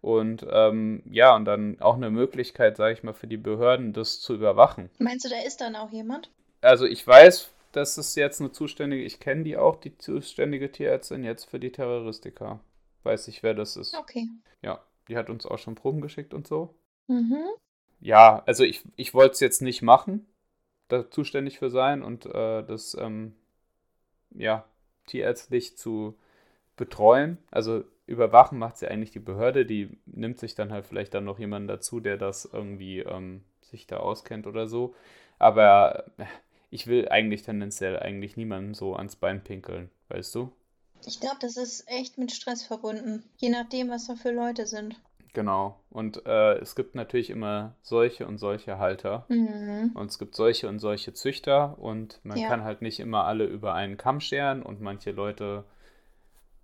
Speaker 1: Und ähm, ja, und dann auch eine Möglichkeit, sage ich mal, für die Behörden, das zu überwachen.
Speaker 2: Meinst du, da ist dann auch jemand?
Speaker 1: Also ich weiß, dass es jetzt eine zuständige, ich kenne die auch, die zuständige Tierärztin jetzt für die Terroristika. Weiß ich, wer das ist.
Speaker 2: Okay.
Speaker 1: Ja, die hat uns auch schon Proben geschickt und so.
Speaker 2: Mhm.
Speaker 1: Ja, also ich, ich wollte es jetzt nicht machen, da zuständig für sein und äh, das ähm, ja, tierärztlich zu betreuen. Also überwachen macht sie eigentlich die Behörde, die nimmt sich dann halt vielleicht dann noch jemanden dazu, der das irgendwie ähm, sich da auskennt oder so. Aber äh, ich will eigentlich tendenziell eigentlich niemanden so ans Bein pinkeln, weißt du?
Speaker 2: Ich glaube, das ist echt mit Stress verbunden, je nachdem, was da für Leute sind.
Speaker 1: Genau. Und äh, es gibt natürlich immer solche und solche Halter. Mhm. Und es gibt solche und solche Züchter. Und man ja. kann halt nicht immer alle über einen Kamm scheren. Und manche Leute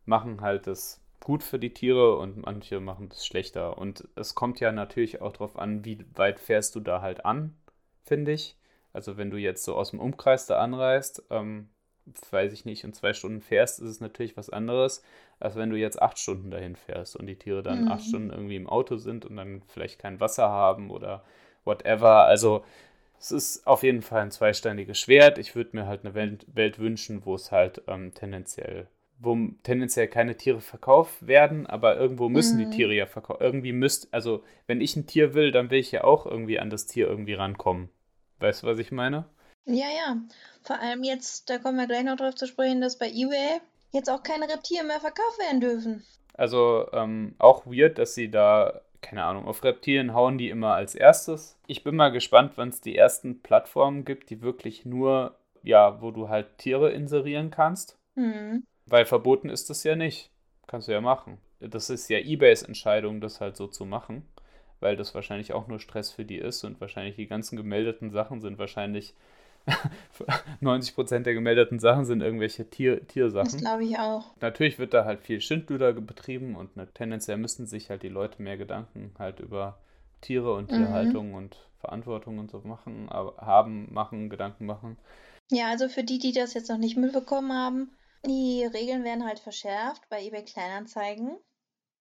Speaker 1: machen halt das gut für die Tiere und manche machen das schlechter. Und es kommt ja natürlich auch darauf an, wie weit fährst du da halt an, finde ich. Also wenn du jetzt so aus dem Umkreis da anreist, ähm, weiß ich nicht, in zwei Stunden fährst, ist es natürlich was anderes, als wenn du jetzt acht Stunden dahin fährst und die Tiere dann mhm. acht Stunden irgendwie im Auto sind und dann vielleicht kein Wasser haben oder whatever. Also es ist auf jeden Fall ein zweisteiniges Schwert. Ich würde mir halt eine Welt, Welt, wünschen, wo es halt ähm, tendenziell, wo tendenziell keine Tiere verkauft werden, aber irgendwo müssen mhm. die Tiere ja verkauft. Irgendwie müsst, also wenn ich ein Tier will, dann will ich ja auch irgendwie an das Tier irgendwie rankommen. Weißt du, was ich meine?
Speaker 2: Ja, ja. Vor allem jetzt, da kommen wir gleich noch drauf zu sprechen, dass bei eBay jetzt auch keine Reptilien mehr verkauft werden dürfen.
Speaker 1: Also ähm, auch weird, dass sie da, keine Ahnung, auf Reptilien hauen die immer als erstes. Ich bin mal gespannt, wann es die ersten Plattformen gibt, die wirklich nur, ja, wo du halt Tiere inserieren kannst. Mhm. Weil verboten ist das ja nicht. Kannst du ja machen. Das ist ja eBays Entscheidung, das halt so zu machen. Weil das wahrscheinlich auch nur Stress für die ist und wahrscheinlich die ganzen gemeldeten Sachen sind wahrscheinlich 90% der gemeldeten Sachen sind irgendwelche Tier, Tiersachen. Das
Speaker 2: glaube ich auch.
Speaker 1: Natürlich wird da halt viel Schindluder betrieben und ne, tendenziell müssten sich halt die Leute mehr Gedanken halt über Tiere und mhm. Tierhaltung und Verantwortung und so machen, haben, machen, Gedanken machen.
Speaker 2: Ja, also für die, die das jetzt noch nicht mitbekommen haben, die Regeln werden halt verschärft bei eBay Kleinanzeigen.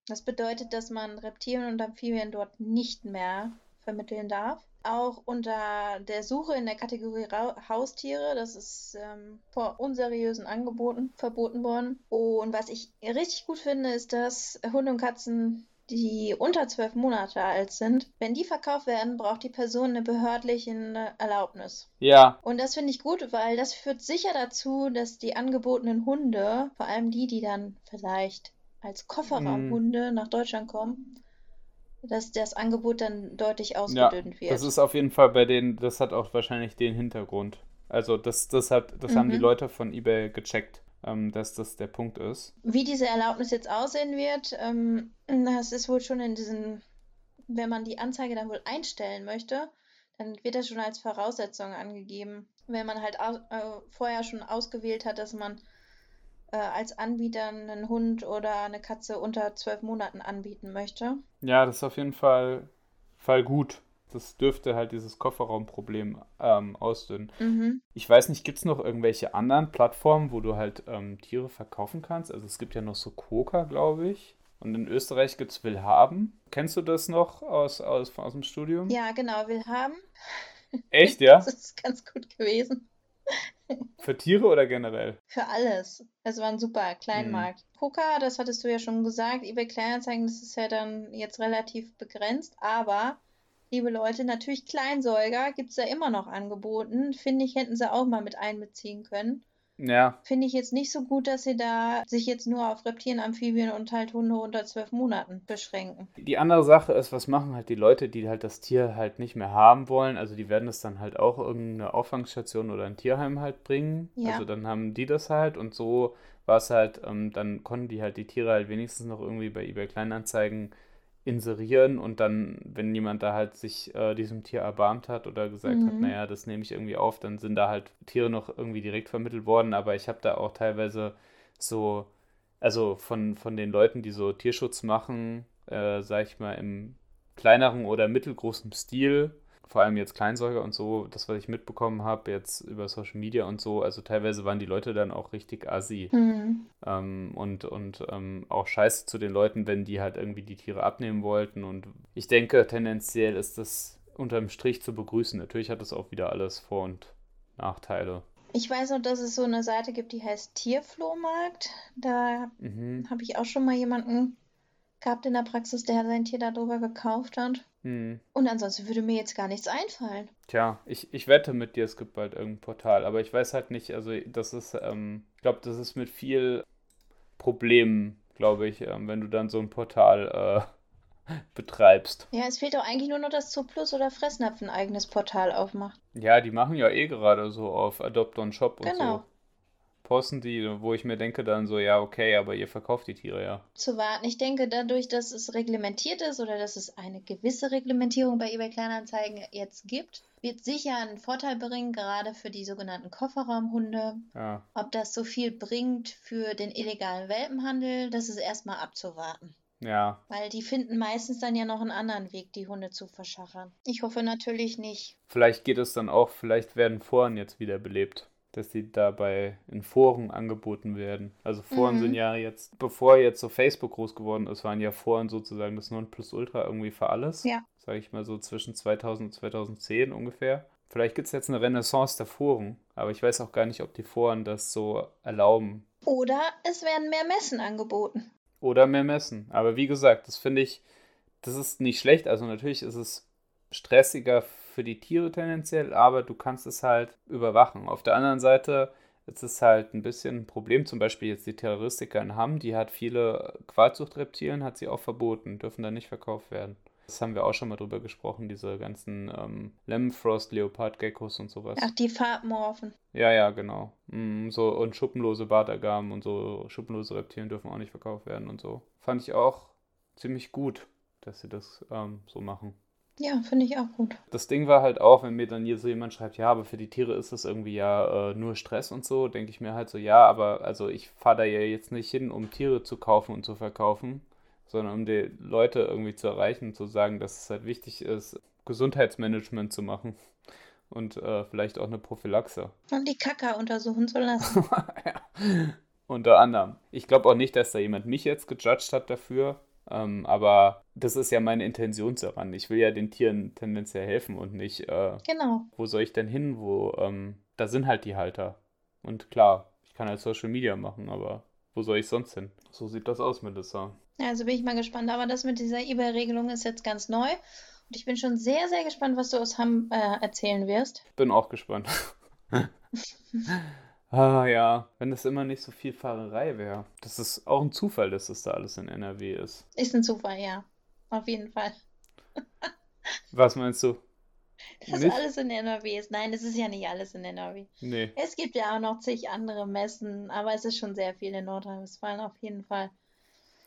Speaker 2: Das bedeutet, dass man Reptilien und Amphibien dort nicht mehr vermitteln darf auch unter der Suche in der Kategorie Ra Haustiere. Das ist ähm, vor unseriösen Angeboten verboten worden. Und was ich richtig gut finde, ist, dass Hunde und Katzen, die unter zwölf Monate alt sind, wenn die verkauft werden, braucht die Person eine behördliche Erlaubnis.
Speaker 1: Ja.
Speaker 2: Und das finde ich gut, weil das führt sicher dazu, dass die angebotenen Hunde, vor allem die, die dann vielleicht als Kofferraumhunde mm. nach Deutschland kommen, dass das Angebot dann deutlich ausgedünnt ja, wird.
Speaker 1: Das ist auf jeden Fall bei denen, das hat auch wahrscheinlich den Hintergrund. Also das, das, hat, das mhm. haben die mhm. Leute von eBay gecheckt, ähm, dass das der Punkt ist.
Speaker 2: Wie diese Erlaubnis jetzt aussehen wird, ähm, das ist wohl schon in diesen, wenn man die Anzeige dann wohl einstellen möchte, dann wird das schon als Voraussetzung angegeben. Wenn man halt äh, vorher schon ausgewählt hat, dass man äh, als Anbieter einen Hund oder eine Katze unter zwölf Monaten anbieten möchte.
Speaker 1: Ja, das ist auf jeden Fall, Fall gut. Das dürfte halt dieses Kofferraumproblem ähm, ausdünnen. Mhm. Ich weiß nicht, gibt es noch irgendwelche anderen Plattformen, wo du halt ähm, Tiere verkaufen kannst? Also es gibt ja noch so Koka, glaube ich. Und in Österreich gibt es Willhaben. Kennst du das noch aus, aus, aus dem Studium?
Speaker 2: Ja, genau, Willhaben.
Speaker 1: Echt, ja?
Speaker 2: Das ist ganz gut gewesen.
Speaker 1: Für Tiere oder generell?
Speaker 2: Für alles. Es war ein super Kleinmarkt. Mhm. Poker, das hattest du ja schon gesagt, eBay Kleinanzeigen, das ist ja dann jetzt relativ begrenzt, aber liebe Leute, natürlich Kleinsäuger gibt es ja immer noch angeboten. Finde ich, hätten sie auch mal mit einbeziehen können.
Speaker 1: Ja.
Speaker 2: Finde ich jetzt nicht so gut, dass sie da sich jetzt nur auf Reptilien, Amphibien und halt Hunde unter zwölf Monaten beschränken.
Speaker 1: Die andere Sache ist, was machen halt die Leute, die halt das Tier halt nicht mehr haben wollen? Also die werden es dann halt auch irgendeine Auffangstation oder ein Tierheim halt bringen. Ja. Also dann haben die das halt und so war es halt, ähm, dann konnten die halt die Tiere halt wenigstens noch irgendwie bei eBay Kleinanzeigen inserieren und dann, wenn jemand da halt sich äh, diesem Tier erbarmt hat oder gesagt mhm. hat, naja, das nehme ich irgendwie auf, dann sind da halt Tiere noch irgendwie direkt vermittelt worden, aber ich habe da auch teilweise so, also von, von den Leuten, die so Tierschutz machen, äh, sag ich mal, im kleineren oder mittelgroßen Stil, vor allem jetzt Kleinsäuger und so, das, was ich mitbekommen habe, jetzt über Social Media und so, also teilweise waren die Leute dann auch richtig assi. Mhm. Ähm, und und ähm, auch scheiße zu den Leuten, wenn die halt irgendwie die Tiere abnehmen wollten. Und ich denke, tendenziell ist das unterm Strich zu begrüßen. Natürlich hat das auch wieder alles Vor- und Nachteile.
Speaker 2: Ich weiß noch, dass es so eine Seite gibt, die heißt Tierflohmarkt. Da mhm. habe ich auch schon mal jemanden gehabt in der Praxis, der sein Tier darüber gekauft hat. Hm. Und ansonsten würde mir jetzt gar nichts einfallen.
Speaker 1: Tja, ich, ich wette mit dir, es gibt bald irgendein Portal, aber ich weiß halt nicht, also das ist, ähm, ich glaube, das ist mit viel Problemen, glaube ich, ähm, wenn du dann so ein Portal äh, betreibst.
Speaker 2: Ja, es fehlt doch eigentlich nur noch, dass Zooplus oder Fressnapf ein eigenes Portal aufmacht.
Speaker 1: Ja, die machen ja eh gerade so auf Adopt on Shop und genau. So posten die, wo ich mir denke dann so, ja, okay, aber ihr verkauft die Tiere ja.
Speaker 2: Zu warten. Ich denke, dadurch, dass es reglementiert ist oder dass es eine gewisse Reglementierung bei eBay Kleinanzeigen jetzt gibt, wird sicher einen Vorteil bringen, gerade für die sogenannten Kofferraumhunde. Ja. Ob das so viel bringt für den illegalen Welpenhandel, das ist erstmal abzuwarten.
Speaker 1: Ja.
Speaker 2: Weil die finden meistens dann ja noch einen anderen Weg, die Hunde zu verschachern. Ich hoffe natürlich nicht.
Speaker 1: Vielleicht geht es dann auch, vielleicht werden Foren jetzt wieder belebt dass die dabei in Foren angeboten werden. Also Foren mhm. sind ja jetzt, bevor jetzt so Facebook groß geworden ist, waren ja Foren sozusagen das Nonplusultra irgendwie für alles.
Speaker 2: Ja.
Speaker 1: Sage ich mal so zwischen 2000 und 2010 ungefähr. Vielleicht gibt es jetzt eine Renaissance der Foren, aber ich weiß auch gar nicht, ob die Foren das so erlauben.
Speaker 2: Oder es werden mehr Messen angeboten.
Speaker 1: Oder mehr Messen. Aber wie gesagt, das finde ich, das ist nicht schlecht. Also natürlich ist es stressiger für die Tiere tendenziell, aber du kannst es halt überwachen. Auf der anderen Seite ist es halt ein bisschen ein Problem, zum Beispiel jetzt die Terroristiker in Hamm, die hat viele Qualzuchtreptilien, hat sie auch verboten, dürfen da nicht verkauft werden. Das haben wir auch schon mal drüber gesprochen, diese ganzen ähm, Lemfrost, Leopardgeckos und sowas.
Speaker 2: Ach, die Farbmorphen.
Speaker 1: Ja, ja, genau. Mm, so und schuppenlose Bartagamen und so schuppenlose Reptilien dürfen auch nicht verkauft werden und so. Fand ich auch ziemlich gut, dass sie das ähm, so machen.
Speaker 2: Ja, finde ich auch gut.
Speaker 1: Das Ding war halt auch, wenn mir dann hier so jemand schreibt, ja, aber für die Tiere ist das irgendwie ja äh, nur Stress und so, denke ich mir halt so, ja, aber also ich fahre da ja jetzt nicht hin, um Tiere zu kaufen und zu verkaufen, sondern um die Leute irgendwie zu erreichen und zu sagen, dass es halt wichtig ist, Gesundheitsmanagement zu machen und äh, vielleicht auch eine Prophylaxe.
Speaker 2: Und die Kacke untersuchen zu lassen.
Speaker 1: ja. Unter anderem. Ich glaube auch nicht, dass da jemand mich jetzt gejudged hat dafür. Ähm, aber das ist ja meine Intention daran. Ich will ja den Tieren tendenziell helfen und nicht. Äh,
Speaker 2: genau.
Speaker 1: Wo soll ich denn hin? Wo, ähm, da sind halt die Halter. Und klar, ich kann halt Social Media machen, aber wo soll ich sonst hin? So sieht das aus, Melissa.
Speaker 2: Also bin ich mal gespannt. Aber das mit dieser eBay-Regelung ist jetzt ganz neu. Und ich bin schon sehr, sehr gespannt, was du aus Hamm äh, erzählen wirst.
Speaker 1: Bin auch gespannt. Ah ja, wenn das immer nicht so viel Fahrerei wäre. Das ist auch ein Zufall, dass das da alles in NRW ist.
Speaker 2: Ist ein Zufall, ja. Auf jeden Fall.
Speaker 1: Was meinst du?
Speaker 2: Dass nicht? alles in NRW ist. Nein, es ist ja nicht alles in NRW.
Speaker 1: Nee.
Speaker 2: Es gibt ja auch noch zig andere Messen, aber es ist schon sehr viel in Nordrhein-Westfalen auf jeden Fall.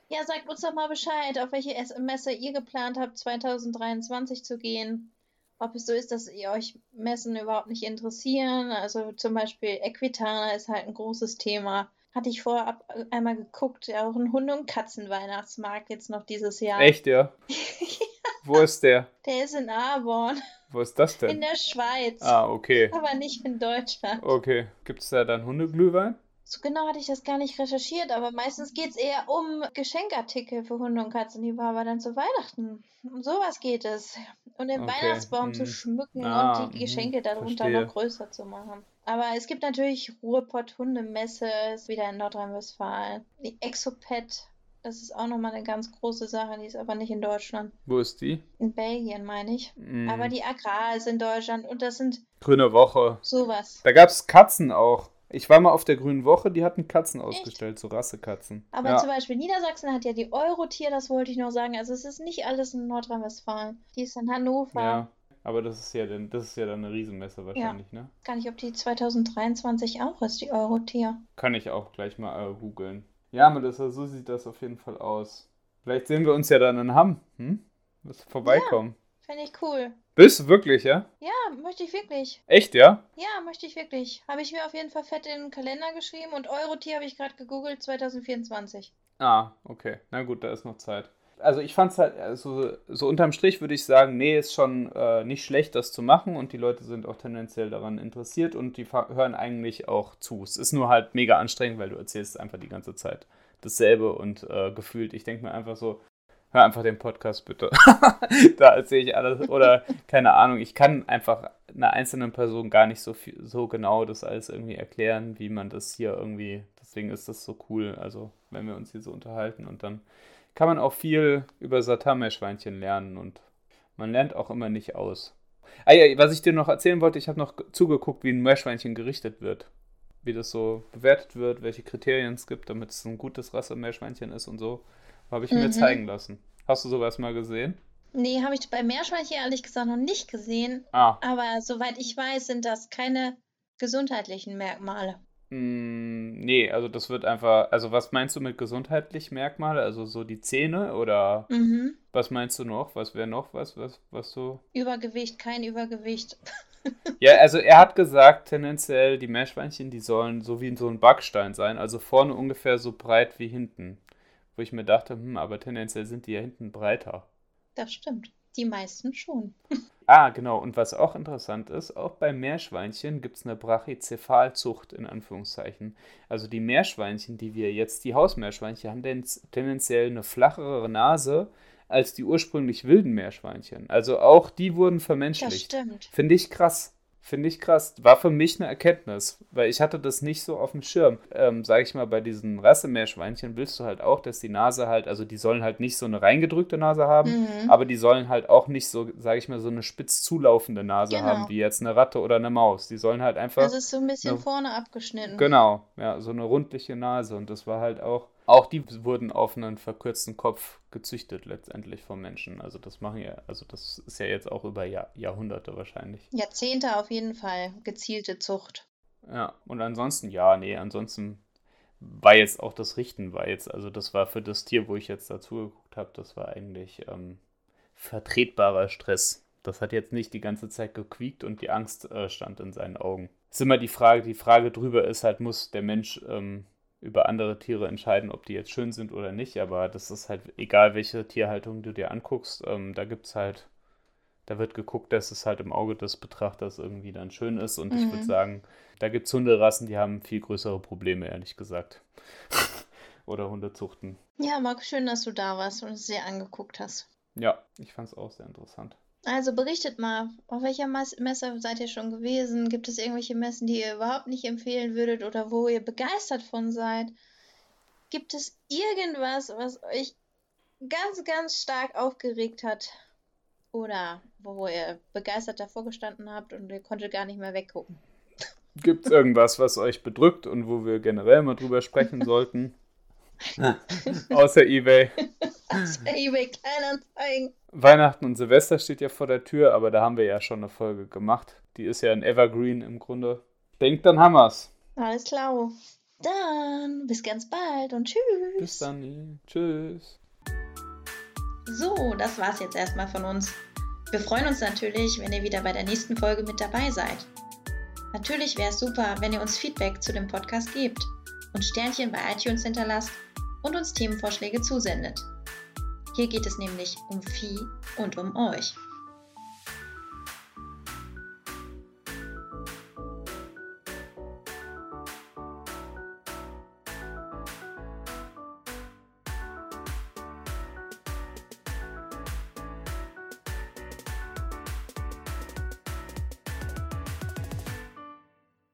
Speaker 2: Ja, sagt uns doch mal Bescheid, auf welche Messe ihr geplant habt, 2023 zu gehen ob es so ist, dass ihr euch Messen überhaupt nicht interessieren. Also zum Beispiel Equitana ist halt ein großes Thema. Hatte ich vorab einmal geguckt, ja, auch ein Hunde- und Katzenweihnachtsmarkt jetzt noch dieses Jahr.
Speaker 1: Echt, ja? Wo ist der?
Speaker 2: Der ist in Arbon.
Speaker 1: Wo ist das denn?
Speaker 2: In der Schweiz.
Speaker 1: Ah, okay.
Speaker 2: Aber nicht in Deutschland.
Speaker 1: Okay. Gibt es da dann Hundeglühwein?
Speaker 2: So genau hatte ich das gar nicht recherchiert, aber meistens geht es eher um Geschenkartikel für Hunde und Katzen, die aber dann zu Weihnachten. Um sowas geht es. Und den
Speaker 1: Okay,
Speaker 2: Weihnachtsbaum zu
Speaker 1: hm.
Speaker 2: schmücken
Speaker 1: Ah,
Speaker 2: und die
Speaker 1: hm,
Speaker 2: Geschenke darunter
Speaker 1: verstehe.
Speaker 2: noch größer zu machen. Aber es gibt natürlich Ruhrpott Hundemesse, ist wieder in Nordrhein-Westfalen. Die Exopet, das ist auch nochmal eine ganz große Sache, die ist aber nicht in Deutschland.
Speaker 1: Wo ist die?
Speaker 2: In Belgien, meine ich.
Speaker 1: Hm,
Speaker 2: Aber die Agrar ist in Deutschland und das sind
Speaker 1: Grüne Woche.
Speaker 2: sowas.
Speaker 1: Da gab es Katzen auch. Ich war mal auf der Grünen Woche, die hatten Katzen ausgestellt, so Rassekatzen.
Speaker 2: Aber
Speaker 1: ja.
Speaker 2: zum Beispiel Niedersachsen hat ja die Eurotier, das wollte ich noch sagen. Also es ist nicht alles in Nordrhein-Westfalen. Die ist in Hannover.
Speaker 1: Ja, aber das ist ja dann, das ist ja dann eine Riesenmesse wahrscheinlich, ne?
Speaker 2: Gar nicht, ob die 2023 auch ist, die Eurotier.
Speaker 1: Kann ich auch gleich mal äh, googeln. Ja, das, so sieht das auf jeden Fall aus. Vielleicht sehen wir uns ja dann in Hamm. Hm? Wirst vorbeikommen?
Speaker 2: Fände ich cool.
Speaker 1: Bist du wirklich, ja?
Speaker 2: Ja, möchte ich wirklich.
Speaker 1: Echt, ja?
Speaker 2: Ja, möchte ich wirklich. Habe ich mir auf jeden Fall fett in den Kalender geschrieben und Eurotier habe ich gerade gegoogelt 2024.
Speaker 1: Ah, okay. Na gut, da ist noch Zeit. Also ich fand es halt, also so unterm Strich würde ich sagen, nee, ist schon äh, nicht schlecht, das zu machen und die Leute sind auch tendenziell daran interessiert und die hören eigentlich auch zu. Es ist nur halt mega anstrengend, weil du erzählst einfach die ganze Zeit dasselbe und äh, gefühlt, ich denke mir einfach so, hör einfach den Podcast bitte. da erzähle ich alles oder keine Ahnung, ich kann einfach einer einzelnen Person gar nicht so viel, so genau das alles irgendwie erklären, wie man das hier irgendwie, deswegen ist das so cool, also wenn wir uns hier so unterhalten und dann kann man auch viel über Satarmeerschweinchen lernen und man lernt auch immer nicht aus. Ah ja, was ich dir noch erzählen wollte, ich habe noch zugeguckt, wie ein Meerschweinchen gerichtet wird. Wie das so bewertet wird, welche Kriterien es gibt, damit es ein gutes Rasse-Meerschweinchen ist und so. Habe ich mir
Speaker 2: Mhm.
Speaker 1: zeigen lassen. Hast du sowas mal gesehen?
Speaker 2: Nee, habe ich bei Meerschweinchen ehrlich gesagt noch nicht gesehen.
Speaker 1: Ah,
Speaker 2: Aber soweit ich weiß, sind das keine gesundheitlichen Merkmale.
Speaker 1: mh, nee, also das wird einfach, also was meinst du mit gesundheitlich Merkmale? Also so die Zähne oder
Speaker 2: Mhm.
Speaker 1: was meinst du noch? Was wäre noch was, was, was so
Speaker 2: Übergewicht, kein Übergewicht.
Speaker 1: Ja, also er hat gesagt, tendenziell die Meerschweinchen, die sollen so wie so ein Backstein sein, also vorne ungefähr so breit wie hinten. Wo ich mir dachte, hm, aber tendenziell sind die ja hinten breiter.
Speaker 2: Das stimmt. Die meisten schon.
Speaker 1: Ah, genau. Und was auch interessant ist, auch bei Meerschweinchen gibt es eine Brachycephalzucht in Anführungszeichen. Also die Meerschweinchen, die wir jetzt, die Hausmeerschweinchen, haben ten- tendenziell eine flachere Nase als die ursprünglich wilden Meerschweinchen. Also auch die wurden
Speaker 2: Das
Speaker 1: vermenschlicht.
Speaker 2: stimmt.
Speaker 1: Finde ich krass. Finde ich krass. War für mich eine Erkenntnis, weil ich hatte das nicht so auf dem Schirm. Ähm, sag ich mal, bei diesen Rassemeerschweinchen willst du halt auch, dass die Nase halt, also die sollen halt nicht so eine reingedrückte Nase haben,
Speaker 2: Mhm.
Speaker 1: aber die sollen halt auch nicht so, sag ich mal, so eine spitz zulaufende Nase
Speaker 2: Genau.
Speaker 1: haben, wie jetzt eine Ratte oder eine Maus. Die sollen halt einfach.
Speaker 2: Das ist so ein bisschen
Speaker 1: Ja.
Speaker 2: vorne abgeschnitten.
Speaker 1: Genau, ja, so eine rundliche Nase. Und das war halt auch, auch die wurden auf einen verkürzten Kopf gezüchtet letztendlich vom Menschen. Also das machen ja, also das ist ja jetzt auch über Jahr, Jahrhunderte wahrscheinlich.
Speaker 2: Jahrzehnte auf jeden Fall. Gezielte Zucht.
Speaker 1: Ja, und ansonsten, ja, nee, ansonsten war jetzt auch das Richten, war jetzt, also das war für das Tier, wo ich jetzt dazu geguckt habe, das war eigentlich ähm, vertretbarer Stress. Das hat jetzt nicht die ganze Zeit gequiekt und die Angst äh, stand in seinen Augen. Ist immer die Frage, die Frage drüber ist halt, muss der Mensch ähm, über andere Tiere entscheiden, ob die jetzt schön sind oder nicht, aber das ist halt egal, welche Tierhaltung du dir anguckst, ähm, da gibt es halt, da wird geguckt, dass es halt im Auge des Betrachters irgendwie dann schön ist und ich würde
Speaker 2: Mhm.
Speaker 1: sagen, da gibt es Hunderassen, die haben viel größere Probleme, ehrlich gesagt. oder Hundezuchten.
Speaker 2: Ja, Marc, schön, dass du da warst und es dir angeguckt hast.
Speaker 1: Ja, ich fand es auch sehr interessant.
Speaker 2: Also berichtet mal, auf welcher Messe seid ihr schon gewesen? Gibt es irgendwelche Messen, die ihr überhaupt nicht empfehlen würdet oder wo ihr begeistert von seid? Gibt es irgendwas, was euch ganz, ganz stark aufgeregt hat? Oder wo ihr begeistert davor gestanden habt und ihr konntet gar nicht mehr weggucken?
Speaker 1: Gibt es irgendwas, was euch bedrückt und wo wir generell mal drüber sprechen sollten? Außer eBay.
Speaker 2: Also eBay Kleinanzeigen.
Speaker 1: Weihnachten und Silvester steht ja vor der Tür, aber da haben wir ja schon eine Folge gemacht. Die ist ja ein Evergreen im Grunde. Denkt, dann haben wir's.
Speaker 2: Alles klar. Dann bis ganz bald und tschüss.
Speaker 1: Bis dann. Tschüss.
Speaker 2: So, das war's jetzt erstmal von uns. Wir freuen uns natürlich, wenn ihr wieder bei der nächsten Folge mit dabei seid. Natürlich wäre es super, wenn ihr uns Feedback zu dem Podcast gebt und Sternchen bei iTunes hinterlasst und uns Themenvorschläge zusendet. Hier geht es nämlich um Vieh und um euch.